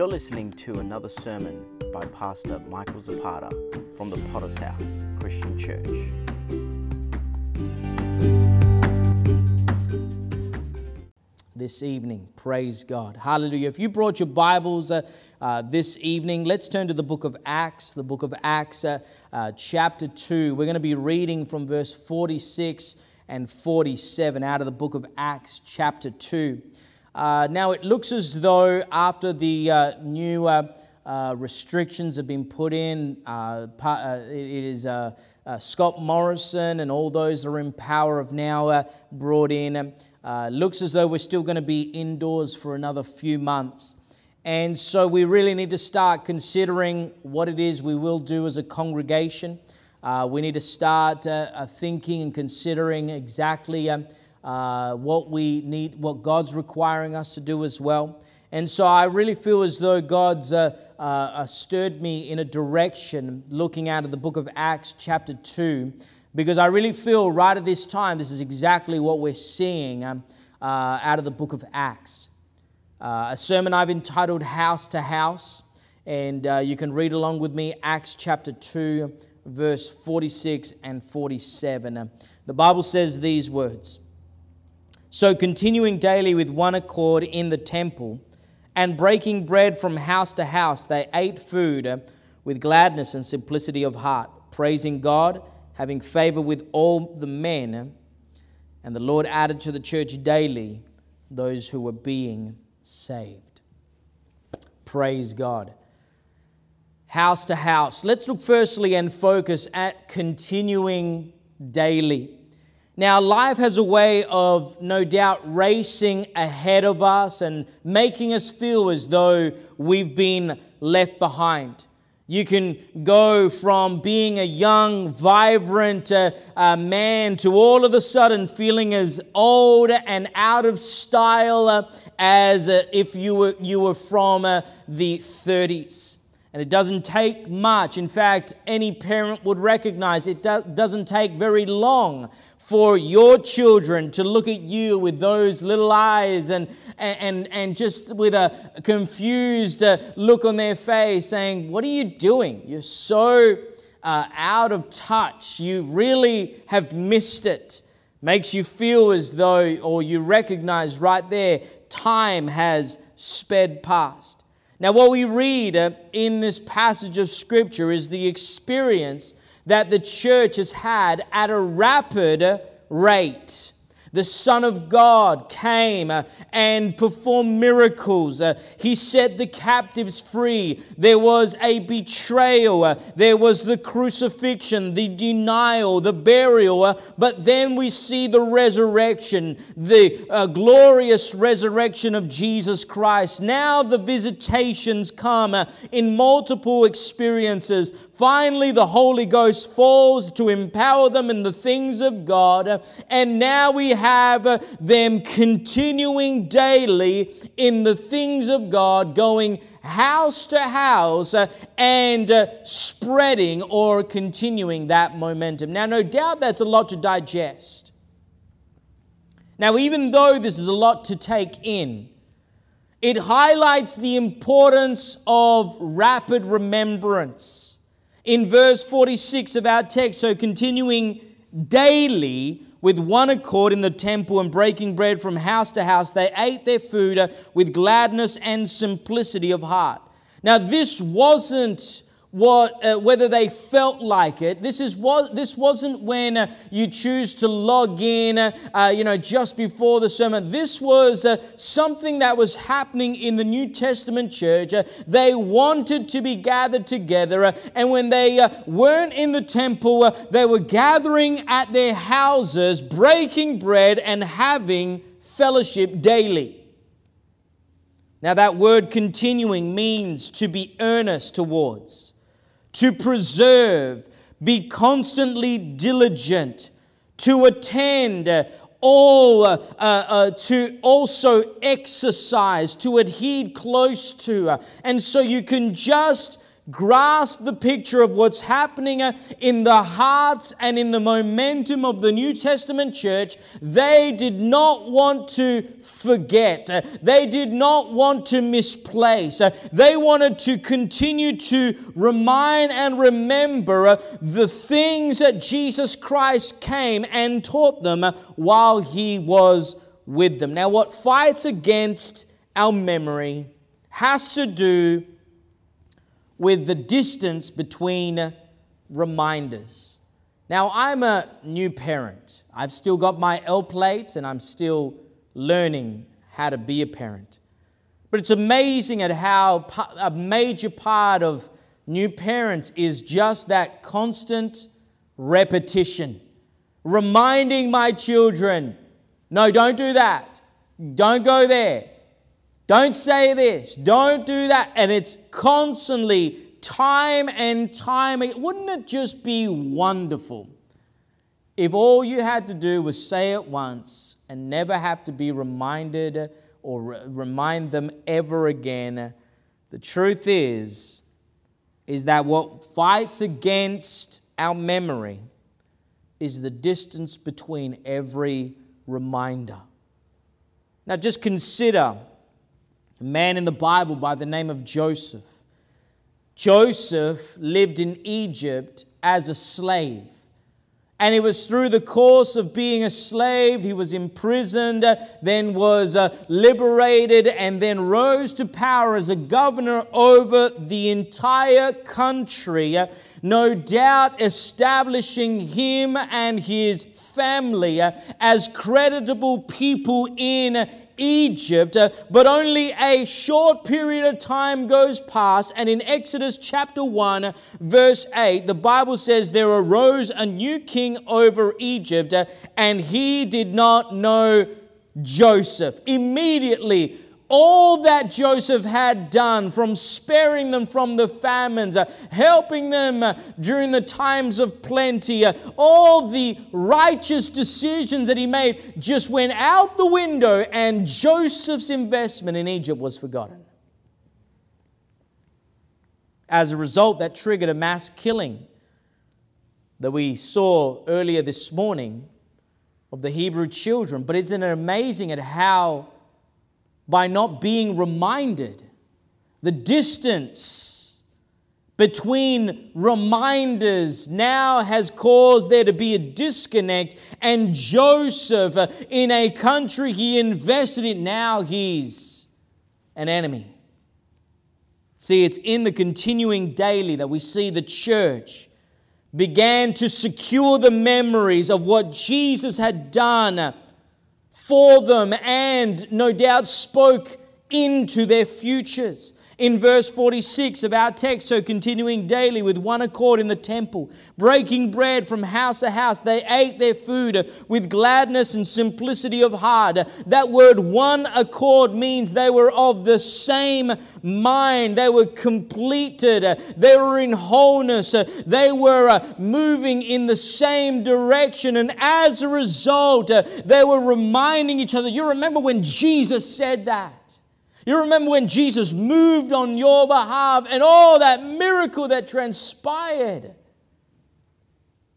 You're listening to another sermon by Pastor Michael Zapata from the Potter's House Christian Church. This evening, praise God. Hallelujah. If you brought your Bibles uh, uh, this evening, let's turn to the book of Acts, the book of Acts, uh, uh chapter 2. We're going to be reading from verse 46 and 47 out of the book of Acts, chapter 2. Uh, now, it looks as though after the uh, new uh, uh restrictions have been put in, uh, uh, it is Scott Morrison and all those that are in power have now brought in. looks as though we're still going to be indoors for another few months. And so we really need to start considering what it is we will do as a congregation. Uh, we need to start uh, thinking and considering exactly um, uh, what we need, what God's requiring us to do as well. And so I really feel as though God's uh, uh, uh, stirred me in a direction looking out of the book of Acts, chapter 2, because I really feel right at this time this is exactly what we're seeing um, uh, out of the book of Acts. Uh, a sermon I've entitled House to House, and you can read along with me Acts chapter 2, verse 46 and 47. the Bible says these words. So, continuing daily with one accord in the temple and breaking bread from house to house, they ate food with gladness and simplicity of heart, praising God, having favor with all the men. And the Lord added to the church daily those who were being saved. Praise God. House to house. Let's look firstly and focus at continuing daily. Now, life has a way of no doubt racing ahead of us and making us feel as though we've been left behind. You can go from being a young, vibrant uh, uh, man to all of a sudden feeling as old and out of style uh, as uh, if you were, you were from uh, the 30s. And it doesn't take much. In fact, any parent would recognize it do- doesn't take very long for your children to look at you with those little eyes and, and, and just with a confused uh, look on their face saying, What are you doing? You're so uh, out of touch. You really have missed it. Makes you feel as though, or you recognize right there, time has sped past. Now, what we read uh, in this passage of Scripture is the experience that the church has had at a rapid rate the Son of God came uh, and performed miracles. Uh, he set the captives free. There was a betrayal. Uh, there was the crucifixion, the denial, the burial. But then we see the resurrection, the uh, glorious resurrection of Jesus Christ. Now the visitations come in multiple experiences. Finally, the Holy Ghost falls to empower them in the things of God. And now we have them continuing daily in the things of God, going house to house uh, and uh, spreading or continuing that momentum. Now, no doubt that's a lot to digest. Now, even though this is a lot to take in, it highlights the importance of rapid remembrance. In verse 46 of our text, so continuing daily with one accord in the temple and breaking bread from house to house. They ate their food with gladness and simplicity of heart. Now, this wasn't what, uh, whether they felt like it. This, is what, this wasn't when uh, you choose to log in, uh, uh you know, just before the sermon. This was uh, something that was happening in the New Testament church. Uh, they wanted to be gathered together, and when they weren't in the temple, they were gathering at their houses, breaking bread and having fellowship daily. Now, that word continuing means to be earnest towards to preserve, be constantly diligent, to attend, uh, all uh, uh, to also exercise, to adhere close to. Uh, and so you can just grasp the picture of what's happening in the hearts and in the momentum of the New Testament church, they did not want to forget. They did not want to misplace. They wanted to continue to remind and remember the things that Jesus Christ came and taught them while he was with them. Now, what fights against our memory has to do with the distance between reminders. Now, I'm a new parent. I've still got my L plates and I'm still learning how to be a parent. But it's amazing at how a major part of new parents is just that constant repetition. Reminding my children, no, don't do that. Don't go there. Don't say this. Don't do that. And it's constantly, time and time. Wouldn't it just be wonderful if all you had to do was say it once and never have to be reminded or re- remind them ever again? The truth is, is that what fights against our memory is the distance between every reminder. Now, just consider a man in the Bible by the name of Joseph. Joseph lived in Egypt as a slave. And it was through the course of being a slave, he was imprisoned, then was uh, liberated, and then rose to power as a governor over the entire country. No doubt establishing him and his family uh, as creditable people in Egypt, uh, but only a short period of time goes past. And in Exodus chapter 1, verse 8, the Bible says, There arose a new king over Egypt, uh, and he did not know Joseph. Immediately, all that Joseph had done from sparing them from the famines, uh, helping them uh, during the times of plenty, uh, all the righteous decisions that he made just went out the window, and Joseph's investment in Egypt was forgotten. As a result, that triggered a mass killing that we saw earlier this morning of the Hebrew children. But isn't it amazing at how by not being reminded. The distance between reminders now has caused there to be a disconnect. And Joseph, uh, in a country he invested in, now he's an enemy. See, it's in the continuing daily that we see the church began to secure the memories of what Jesus had done for them and no doubt spoke into their futures in verse 46 of our text. So, continuing daily with one accord in the temple, breaking bread from house to house, they ate their food with gladness and simplicity of heart. That word one accord means they were of the same mind, they were completed, they were in wholeness, they were uh, moving in the same direction. And as a result, uh, they were reminding each other. You remember when Jesus said that? You remember when Jesus moved on your behalf and all that miracle that transpired.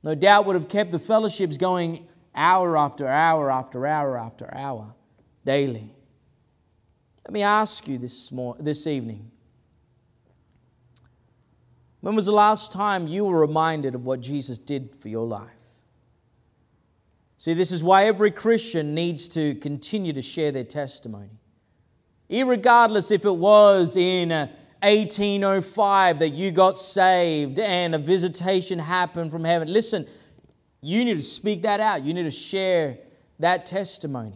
No doubt would have kept the fellowships going hour after hour after hour after hour daily. Let me ask you this, morning, this evening when was the last time you were reminded of what Jesus did for your life? See, this is why every Christian needs to continue to share their testimony. Irregardless if it was in 1805 uh, that you got saved and a visitation happened from heaven. Listen, you need to speak that out. You need to share that testimony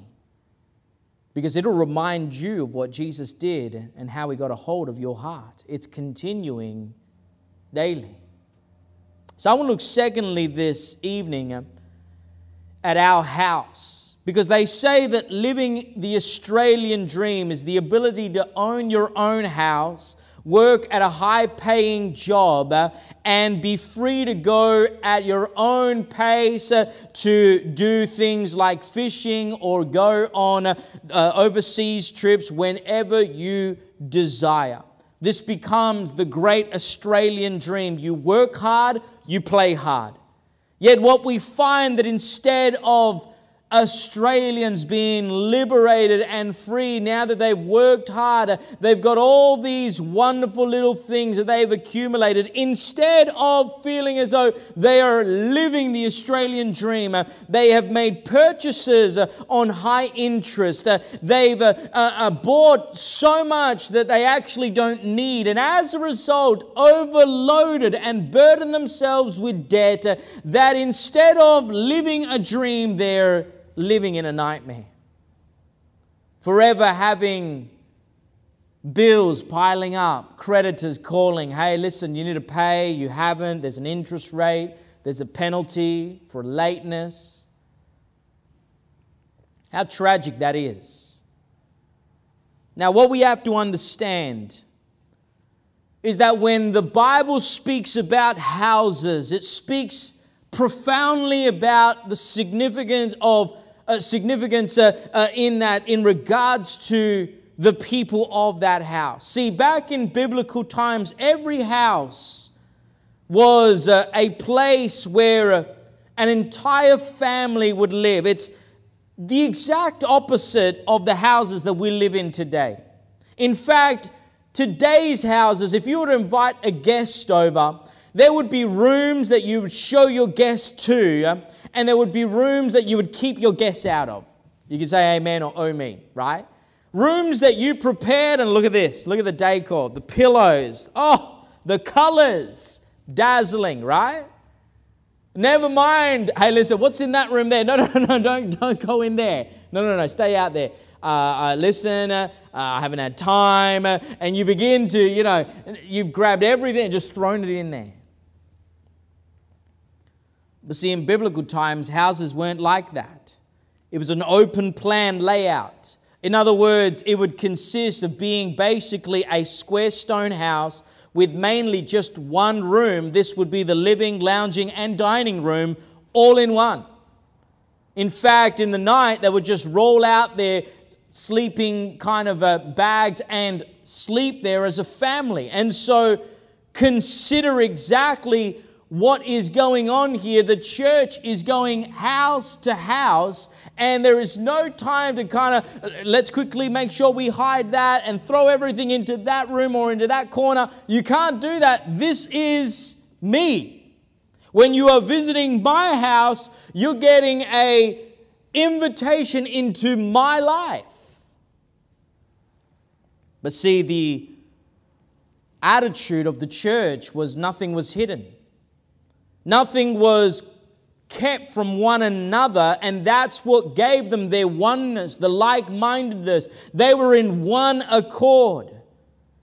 because it'll remind you of what Jesus did and how he got a hold of your heart. It's continuing daily. So I want to look, secondly, this evening at our house because they say that living the Australian dream is the ability to own your own house, work at a high paying job, uh, and be free to go at your own pace uh, to do things like fishing or go on uh, overseas trips whenever you desire. This becomes the great Australian dream. You work hard, you play hard. Yet, what we find that instead of Australians being liberated and free now that they've worked harder. They've got all these wonderful little things that they've accumulated. Instead of feeling as though they are living the Australian dream, uh, they have made purchases uh, on high interest. Uh, they've bought so much that they actually don't need. And as a result, overloaded and burdened themselves with debt that instead of living a dream, they're living in a nightmare. Forever having bills piling up, creditors calling, hey, listen, you need to pay, you haven't, there's an interest rate, there's a penalty for lateness. How tragic that is. Now, what we have to understand is that when the Bible speaks about houses, it speaks profoundly about the significance of uh, significance uh, uh, in that in regards to the people of that house. See, back in biblical times, every house was uh, a place where uh, an entire family would live. It's the exact opposite of the houses that we live in today. In fact, today's houses, if you were to invite a guest over, there would be rooms that you would show your guest to, and there would be rooms that you would keep your guests out of. You can say amen or oh me, right? Rooms that you prepared, and look at this. Look at the decor, the pillows. Oh, the colors. Dazzling, right? Never mind. Hey, listen, what's in that room there? No, no, no, don't, don't go in there. No, no, no, stay out there. Uh, uh, listen, uh, I haven't had time. Uh, and you begin to, you know, you've grabbed everything and just thrown it in there. But see, in biblical times, houses weren't like that. It was an open plan layout. In other words, it would consist of being basically a square stone house with mainly just one room. This would be the living, lounging, and dining room all in one. In fact, in the night, they would just roll out their sleeping kind of uh, bags and sleep there as a family. And so consider exactly what is going on here. The church is going house to house, and there is no time to kind of let's quickly make sure we hide that and throw everything into that room or into that corner. You can't do that. This is me. When you are visiting my house, you're getting a invitation into my life. But see, the attitude of the church was nothing was hidden. Nothing was kept from one another, and that's what gave them their oneness, the like mindedness. They were in one accord.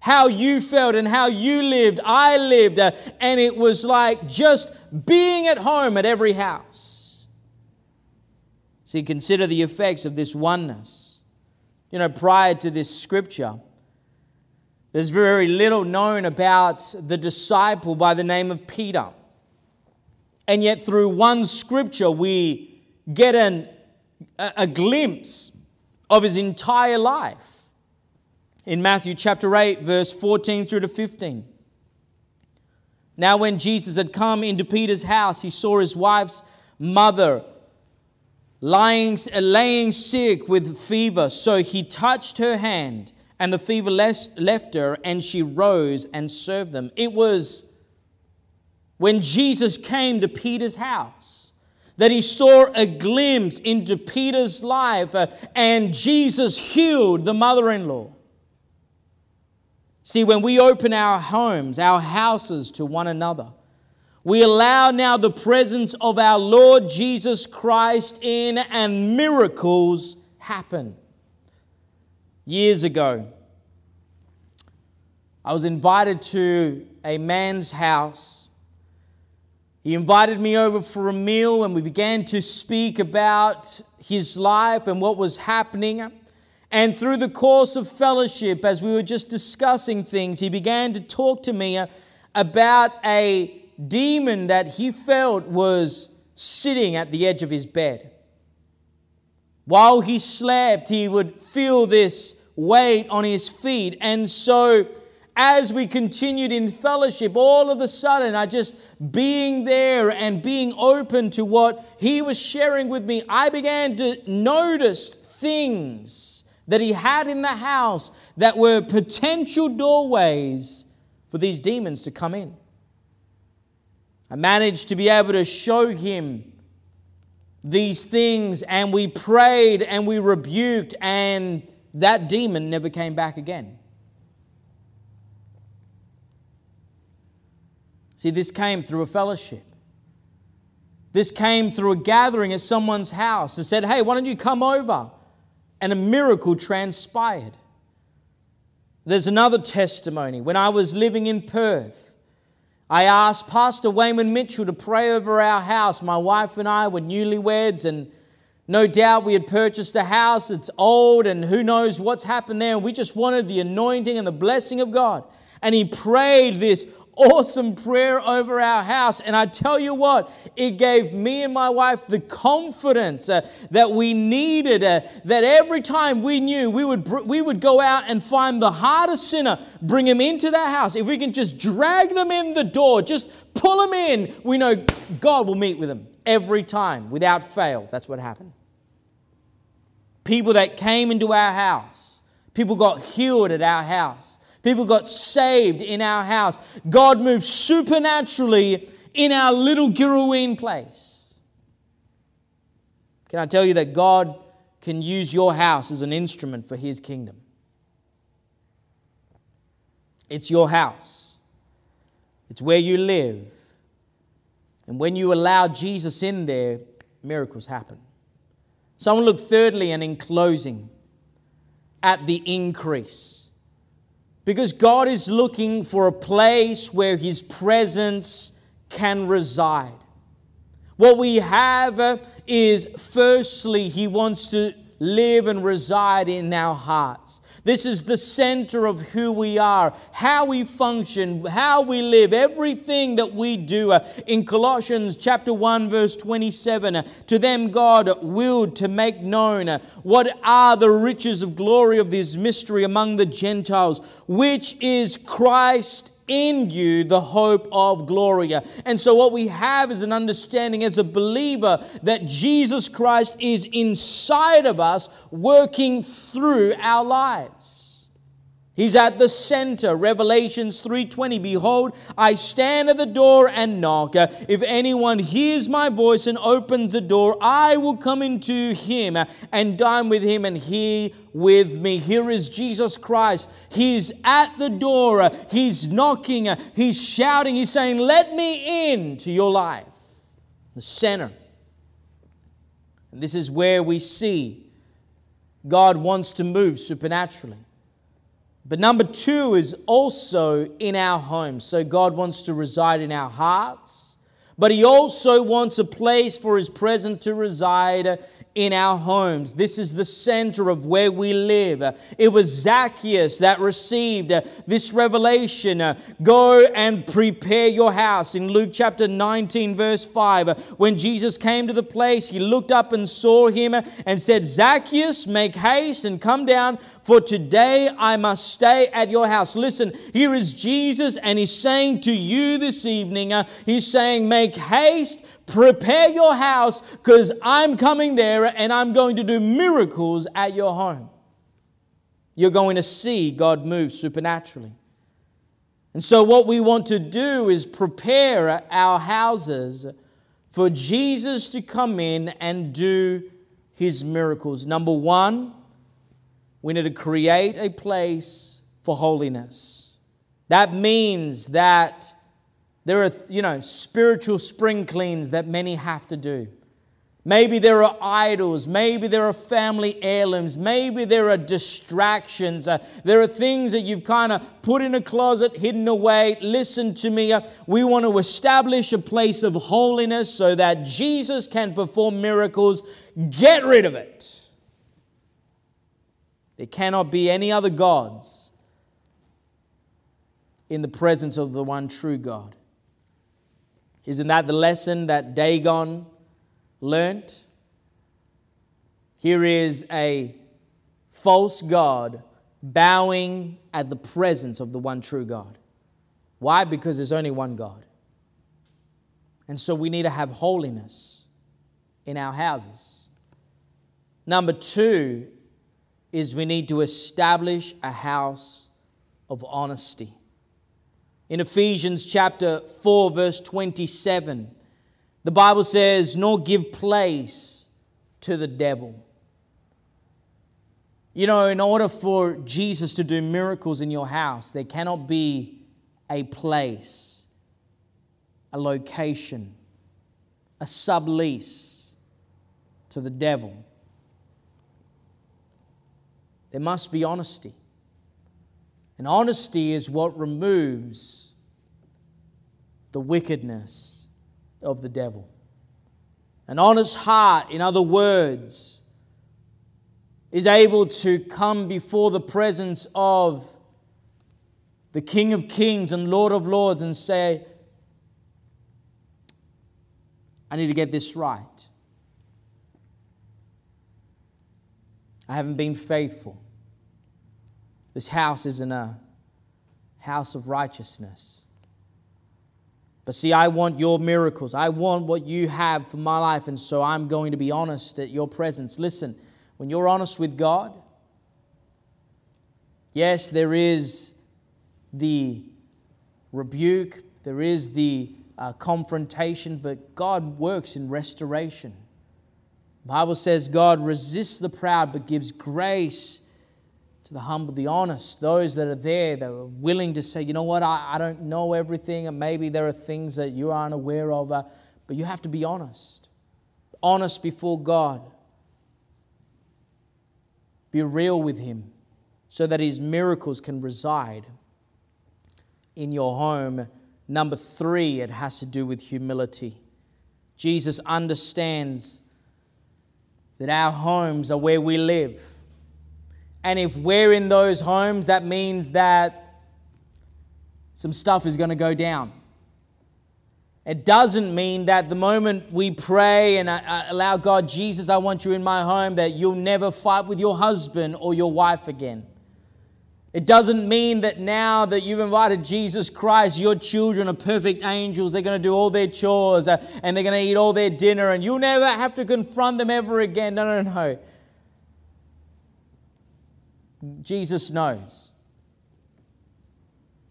How you felt and how you lived, I lived, uh, and it was like just being at home at every house. See, consider the effects of this oneness. You know, prior to this scripture, there's very little known about the disciple by the name of Peter. And yet, through one scripture, we get an, a, glimpse of his entire life. In Matthew chapter 8, verse 14 through to 15. Now, when Jesus had come into Peter's house, he saw his wife's mother lying, laying sick with fever. So he touched her hand, and the fever left her, and she rose and served them. It was when Jesus came to Peter's house that he saw a glimpse into Peter's life uh, and Jesus healed the mother in law. See, when we open our homes, our houses to one another, we allow now the presence of our Lord Jesus Christ in, and miracles happen. Years ago, I was invited to a man's house he invited me over for a meal and we began to speak about his life and what was happening. And through the course of fellowship, as we were just discussing things, he began to talk to me about a demon that he felt was sitting at the edge of his bed. While he slept, he would feel this weight on his feet. And so as we continued in fellowship, all of a sudden, I just being there and being open to what he was sharing with me, I began to notice things that he had in the house that were potential doorways for these demons to come in. I managed to be able to show him these things, and we prayed and we rebuked, and that demon never came back again. See, this came through a fellowship. This came through a gathering at someone's house and said, Hey, why don't you come over? And a miracle transpired. There's another testimony. When I was living in Perth, I asked Pastor Wayman Mitchell to pray over our house. My wife and I were newlyweds, and no doubt we had purchased a house. It's old, and who knows what's happened there. And we just wanted the anointing and the blessing of God. And he prayed this awesome prayer over our house. And I tell you what, it gave me and my wife the confidence uh, that we needed. Uh, that every time we knew we would, we would go out and find the hardest sinner, bring him into that house. If we can just drag them in the door, just pull them in, we know God will meet with them every time without fail. That's what happened. People that came into our house, people got healed at our house. People got saved in our house. God moved supernaturally in our little Girrawheen place. Can I tell you that God can use your house as an instrument for His kingdom? It's your house, it's where you live. And when you allow Jesus in there, miracles happen. So I want to look thirdly and in closing at the increase. Because God is looking for a place where His presence can reside. What we have uh, is, firstly, He wants to live and reside in our hearts. This is the center of who we are, how we function, how we live, everything that we do. Uh, in Colossians chapter 1 verse 27, uh, to them God willed to make known uh, what are the riches of glory of this mystery among the Gentiles, which is Christ in you the hope of glory. And so, what we have is an understanding as a believer that Jesus Christ is inside of us, working through our lives. He's at the center. Revelations 3:20 Behold, I stand at the door and knock. If anyone hears my voice and opens the door, I will come into him and dine with him and he with me. Here is Jesus Christ. He's at the door. He's knocking. He's shouting. He's saying, "Let me in to your life." The center. And this is where we see God wants to move supernaturally. But number two is also in our homes. So God wants to reside in our hearts, but He also wants a place for His presence to reside in our homes. This is the center of where we live. It was Zacchaeus that received this revelation. Go and prepare your house. In Luke chapter 19, verse 5, when Jesus came to the place, he looked up and saw him and said, Zacchaeus, make haste and come down, for today I must stay at your house. Listen, here is Jesus, and he's saying to you this evening, uh, he's saying, Make haste Prepare your house because I'm coming there and I'm going to do miracles at your home. You're going to see God move supernaturally. And so, what we want to do is prepare our houses for Jesus to come in and do his miracles. Number one, we need to create a place for holiness. That means that there are, you know, spiritual spring cleans that many have to do. Maybe there are idols. Maybe there are family heirlooms. Maybe there are distractions. Uh, there are things that you've kind of put in a closet, hidden away. Listen to me. Uh, we want to establish a place of holiness so that Jesus can perform miracles. Get rid of it. There cannot be any other gods in the presence of the one true God. Isn't that the lesson that Dagon learnt? Here is a false God bowing at the presence of the one true God. Why? Because there's only one God. And so we need to have holiness in our houses. Number two is we need to establish a house of honesty. In Ephesians chapter 4, verse 27, the Bible says, Nor give place to the devil. You know, in order for Jesus to do miracles in your house, there cannot be a place, a location, a sublease to the devil. There must be honesty. And honesty is what removes the wickedness of the devil. An honest heart, in other words, is able to come before the presence of the King of Kings and Lord of Lords and say, I need to get this right. I haven't been faithful. This house isn't a house of righteousness. But see, I want your miracles. I want what you have for my life, and so I'm going to be honest at your presence. Listen, when you're honest with God, yes, there is the rebuke, there is the uh, confrontation, but God works in restoration. The Bible says God resists the proud but gives grace to the humble, the honest, those that are there that are willing to say, you know what, I, I don't know everything, and maybe there are things that you aren't aware of, uh, but you have to be honest. Honest before God. Be real with Him so that His miracles can reside in your home. Number three, it has to do with humility. Jesus understands that our homes are where we live. And if we're in those homes, that means that some stuff is going to go down. It doesn't mean that the moment we pray and uh, uh, allow God, Jesus, I want you in my home, that you'll never fight with your husband or your wife again. It doesn't mean that now that you've invited Jesus Christ, your children are perfect angels. They're going to do all their chores uh, and they're going to eat all their dinner and you'll never have to confront them ever again. No, no, no. Jesus knows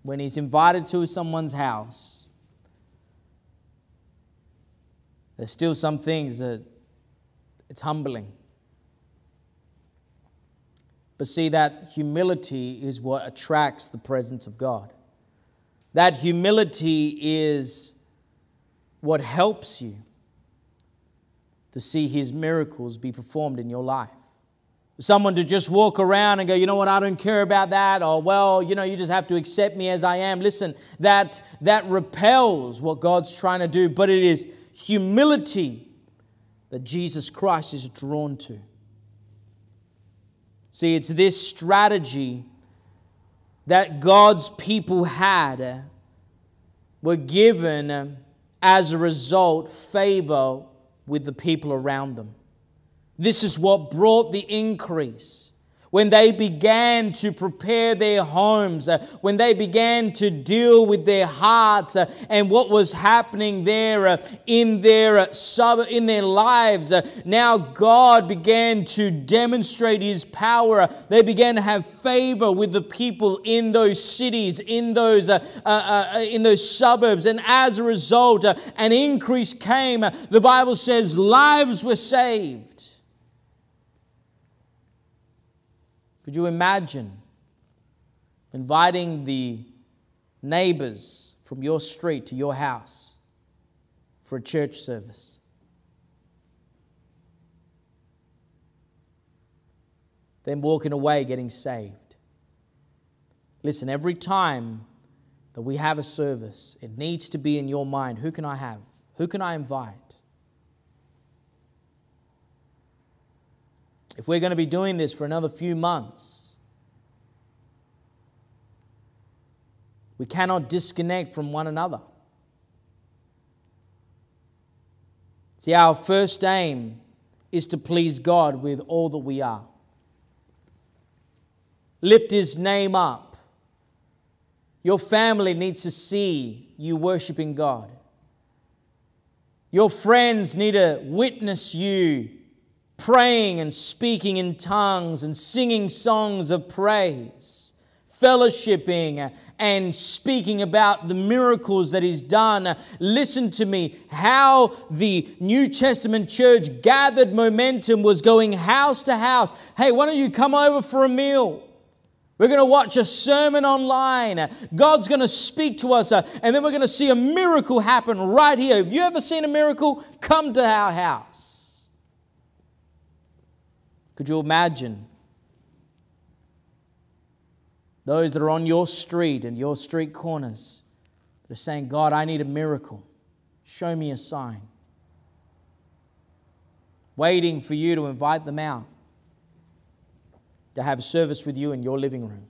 when he's invited to someone's house, There's still some things that it's humbling. But see, that humility is what attracts the presence of God. That humility is what helps you to see His miracles be performed in your life. Someone to just walk around and go, you know what, I don't care about that, or well, you know, you just have to accept me as I am. Listen, that that repels what God's trying to do, but it is humility that Jesus Christ is drawn to. See, it's this strategy that God's people had, uh, were given uh, as a result favor with the people around them. This is what brought the increase when they began to prepare their homes, uh, when they began to deal with their hearts uh, and what was happening there uh, in their uh, sub, in their lives, uh, now God began to demonstrate His power. They began to have favor with the people in those cities, in those uh, in those suburbs, and as a result, an increase came. The Bible says lives were saved. Could you imagine inviting the neighbors from your street to your house for a church service? Then walking away getting saved. Listen, every time that we have a service, it needs to be in your mind who can I have? Who can I invite? If we're going to be doing this for another few months, we cannot disconnect from one another. See, our first aim is to please God with all that we are. lift His name up. Your family needs to see you worshiping God. Your friends need to witness you praying and speaking in tongues and singing songs of praise, fellowshipping and speaking about the miracles that He's done. Listen to me, how the New Testament church gathered momentum was going house to house. Hey, why don't you come over for a meal? We're going to watch a sermon online. God's going to speak to us, uh, and then we're going to see a miracle happen right here. Have you ever seen a miracle? Come to our house. Could you imagine those that are on your street and your street corners that are saying, God, I need a miracle. Show me a sign. Waiting for you to invite them out to have service with you in your living room.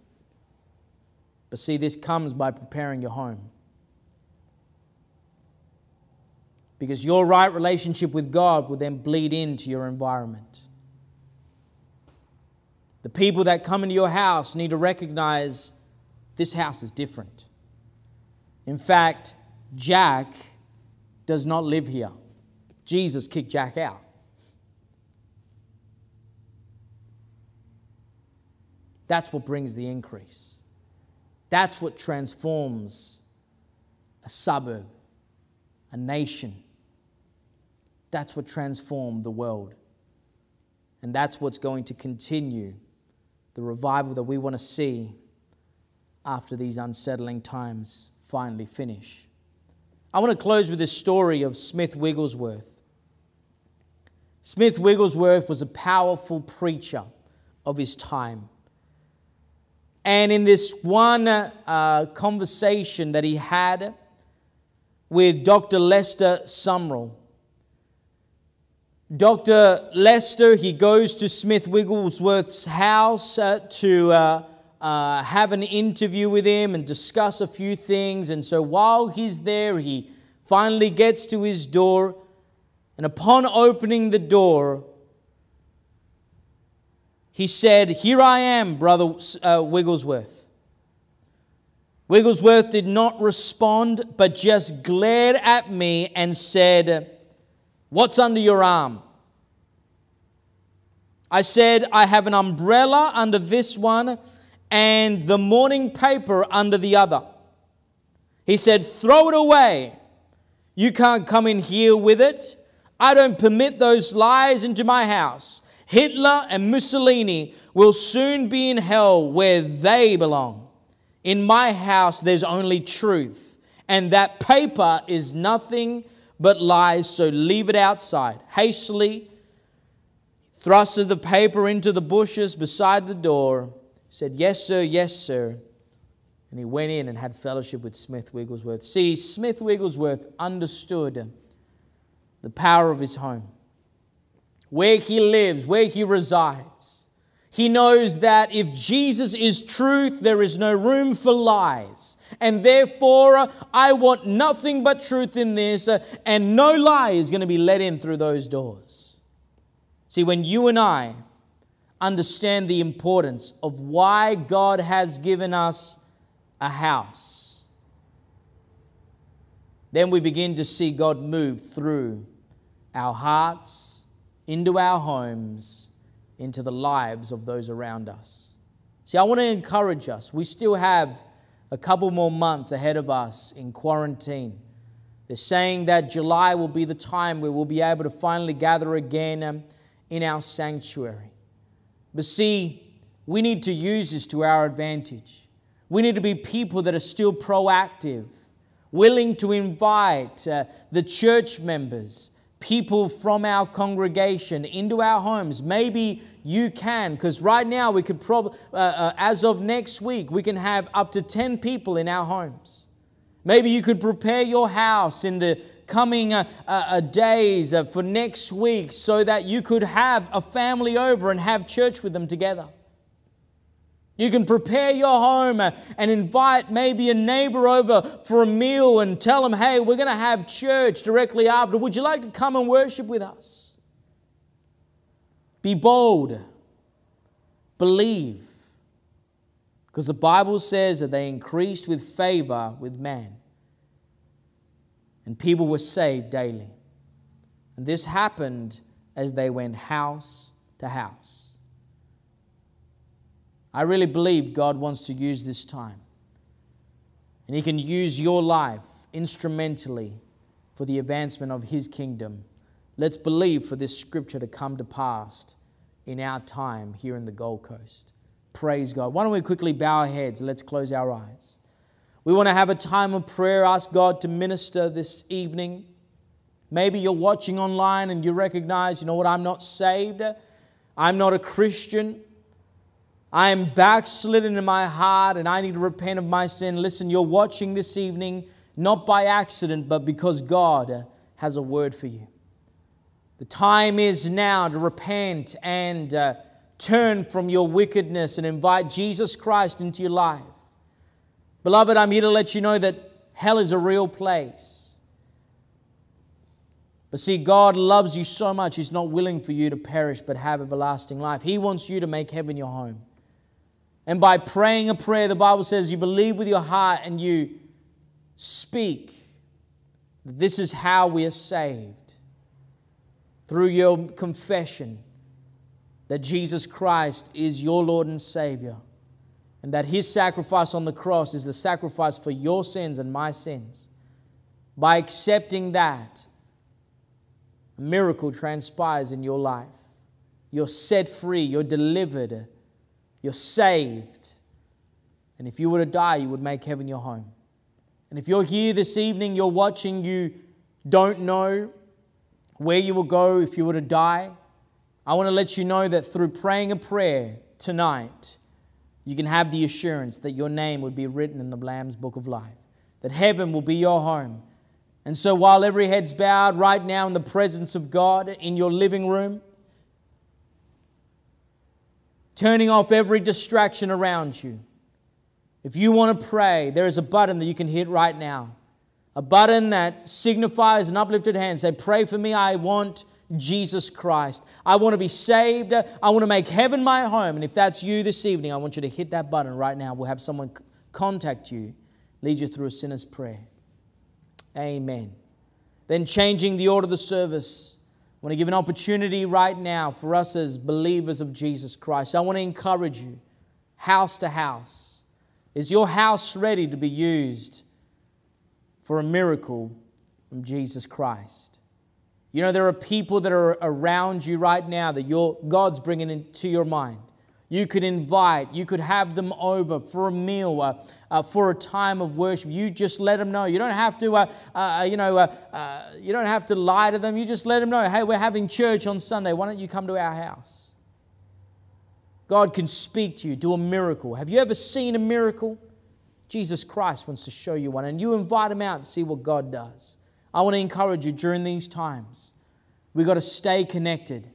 But see, this comes by preparing your home. Because your right relationship with God will then bleed into your environment. The people that come into your house need to recognize this house is different. In fact, Jack does not live here. Jesus kicked Jack out. That's what brings the increase. That's what transforms a suburb, a nation. That's what transformed the world. And that's what's going to continue the revival that we want to see after these unsettling times finally finish. I want to close with this story of Smith Wigglesworth. Smith Wigglesworth was a powerful preacher of his time. And in this one uh, conversation that he had with Dr. Lester Sumrall, Dr. Lester, he goes to Smith Wigglesworth's house uh, to uh, uh, have an interview with him and discuss a few things. And so while he's there, he finally gets to his door. And upon opening the door, he said, Here I am, Brother uh, Wigglesworth. Wigglesworth did not respond, but just glared at me and said, What's under your arm? I said, I have an umbrella under this one and the morning paper under the other. He said, Throw it away. You can't come in here with it. I don't permit those lies into my house. Hitler and Mussolini will soon be in hell where they belong. In my house, there's only truth, and that paper is nothing but lies, so leave it outside. Hastily thrusted the paper into the bushes beside the door, said, Yes, sir, yes, sir. And he went in and had fellowship with Smith Wigglesworth. See, Smith Wigglesworth understood the power of his home, where he lives, where he resides. He knows that if Jesus is truth, there is no room for lies. And therefore, I want nothing but truth in this, uh, and no lie is going to be let in through those doors. See, when you and I understand the importance of why God has given us a house, then we begin to see God move through our hearts, into our homes, into the lives of those around us. See, I want to encourage us. We still have a couple more months ahead of us in quarantine. They're saying that July will be the time where we'll be able to finally gather again um, in our sanctuary. But see, we need to use this to our advantage. We need to be people that are still proactive, willing to invite uh, the church members, people from our congregation into our homes. Maybe you can, because right now we could probably, uh, uh, as of next week, we can have up to 10 people in our homes. Maybe you could prepare your house in the coming uh, uh, uh days uh, for next week so that you could have a family over and have church with them together. You can prepare your home and invite maybe a neighbor over for a meal and tell them, hey, we're going to have church directly after. Would you like to come and worship with us? Be bold, believe, Because the Bible says that they increased with favor with man. And people were saved daily. And this happened as they went house to house. I really believe God wants to use this time. And He can use your life instrumentally for the advancement of His kingdom. Let's believe for this scripture to come to pass in our time here in the Gold Coast. Praise God. Why don't we quickly bow our heads? Let's close our eyes. We want to have a time of prayer, ask God to minister this evening. Maybe you're watching online and you recognize, you know what, I'm not saved. I'm not a Christian. I am backslidden in my heart and I need to repent of my sin. Listen, you're watching this evening not by accident, but because God has a word for you. The time is now to repent and uh, turn from your wickedness and invite Jesus Christ into your life. Beloved, I'm here to let you know that hell is a real place. But see, God loves you so much, He's not willing for you to perish but have everlasting life. He wants you to make heaven your home. And by praying a prayer, the Bible says you believe with your heart and you speak. This is how we are saved. Through your confession that Jesus Christ is your Lord and Savior, and that His sacrifice on the cross is the sacrifice for your sins and my sins. By accepting that, a miracle transpires in your life. You're set free, you're delivered, you're saved. And if you were to die, you would make heaven your home. And if you're here this evening, you're watching, you don't know where you will go if you were to die, I want to let you know that through praying a prayer tonight, you can have the assurance that your name would be written in the Lamb's book of life, that heaven will be your home. And so, while every head's bowed right now in the presence of God in your living room, turning off every distraction around you, if you want to pray, there is a button that you can hit right now. A button that signifies an uplifted hand. Say, Pray for me. I want Jesus Christ. I want to be saved. I want to make heaven my home. And if that's you this evening, I want you to hit that button right now. We'll have someone contact you, lead you through a sinner's prayer. Amen. Then, changing the order of the service, want to give an opportunity right now for us as believers of Jesus Christ. I want to encourage you, house to house is your house ready to be used for a miracle from Jesus Christ? You know, there are people that are around you right now that your, God's bringing into your mind. You could invite, you could have them over for a meal, uh, uh, for a time of worship. You just let them know. You don't have to, uh, uh you know, uh, uh, you don't have to lie to them. You just let them know, hey, we're having church on Sunday. Why don't you come to our house? God can speak to you, do a miracle. Have you ever seen a miracle? Jesus Christ wants to show you one, and you invite him out and see what God does. I want to encourage you during these times. We've got to stay connected.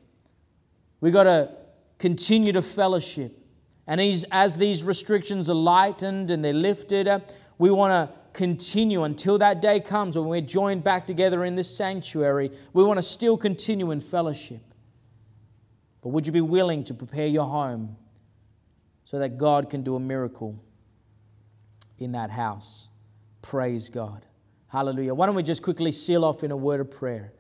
We've got to continue to fellowship. And as these restrictions are lightened and they're lifted, uh, we want to continue until that day comes when we're joined back together in this sanctuary. We want to still continue in fellowship. But would you be willing to prepare your home so that God can do a miracle in that house? Praise God. Hallelujah. Why don't we just quickly seal off in a word of prayer?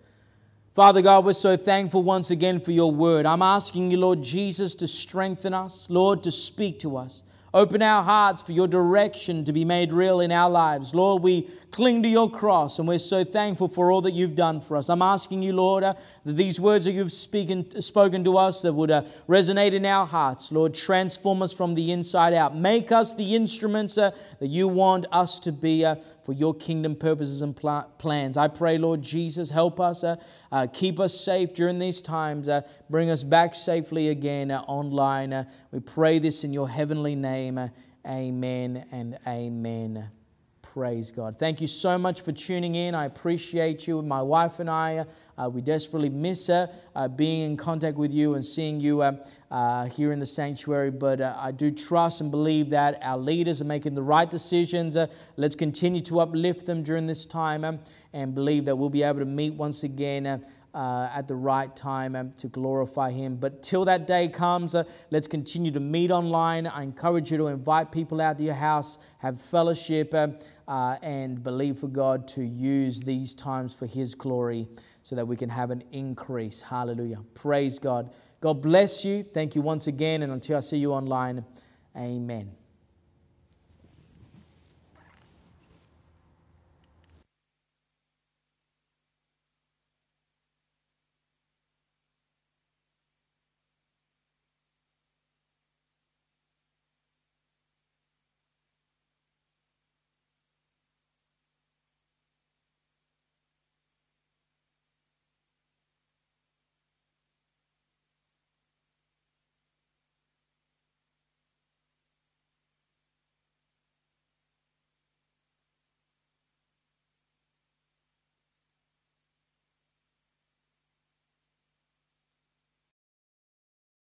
Father God, we're so thankful once again for your word. I'm asking you, Lord Jesus, to strengthen us, Lord, to speak to us. Open our hearts for your direction to be made real in our lives. Lord, we cling to your cross and we're so thankful for all that you've done for us. I'm asking you, Lord, uh, that these words that you've speaken, spoken to us that would uh, resonate in our hearts, Lord, transform us from the inside out. Make us the instruments uh, that you want us to be uh, for your kingdom purposes and pl- plans. I pray, Lord Jesus, help us, uh, uh, keep us safe during these times, bring us back safely again online. we pray this in your heavenly name. amen and amen. Praise God. Thank you so much for tuning in. I appreciate you. My wife and I, uh, we desperately miss uh, uh, being in contact with you and seeing you uh, uh, here in the sanctuary. But uh, I do trust and believe that our leaders are making the right decisions. let's continue to uplift them during this time um, and believe that we'll be able to meet once again uh, at the right time um, to glorify Him. But till that day comes, uh, let's continue to meet online. I encourage you to invite people out to your house, have fellowship, um, uh, and believe for God to use these times for His glory so that we can have an increase. Hallelujah. Praise God. God bless you. Thank you once again. And until I see you online, amen.